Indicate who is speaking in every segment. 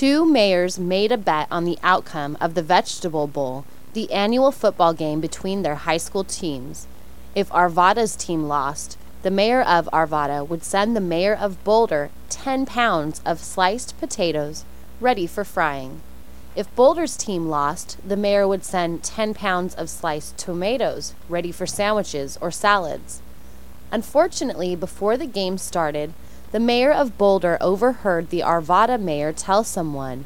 Speaker 1: two mayors made a bet on the outcome of the Vegetable Bowl, the annual football game between their high school teams. If Arvada's team lost, the mayor of Arvada would send the mayor of Boulder 10 pounds of sliced potatoes ready for frying. If Boulder's team lost, the mayor would send 10 pounds of sliced tomatoes ready for sandwiches or salads. Unfortunately, before the game started, the mayor of Boulder overheard the Arvada mayor tell someone,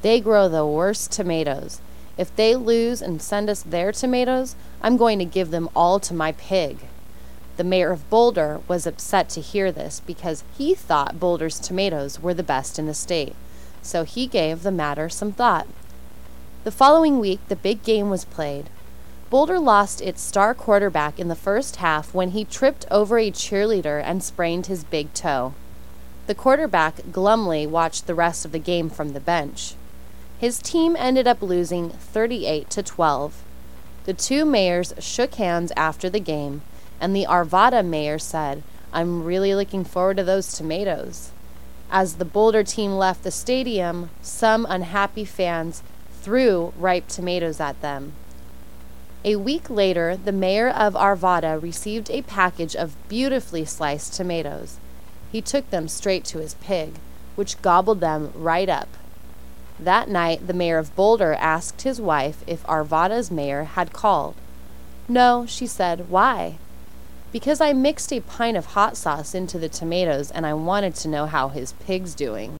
Speaker 1: They grow the worst tomatoes. If they lose and send us their tomatoes, I'm going to give them all to my pig. The mayor of Boulder was upset to hear this because he thought Boulder's tomatoes were the best in the state, so he gave the matter some thought. The following week, the big game was played. Boulder lost its star quarterback in the first half when he tripped over a cheerleader and sprained his big toe. The quarterback glumly watched the rest of the game from the bench. His team ended up losing 38 to 12. The two mayors shook hands after the game, and the Arvada mayor said, I'm really looking forward to those tomatoes. As the Boulder team left the stadium, some unhappy fans threw ripe tomatoes at them. A week later, the mayor of Arvada received a package of beautifully sliced tomatoes. He took them straight to his pig, which gobbled them right up. That night, the mayor of Boulder asked his wife if Arvada's mayor had called. No, she said. Why? Because I mixed a pint of hot sauce into the tomatoes and I wanted to know how his pig's doing.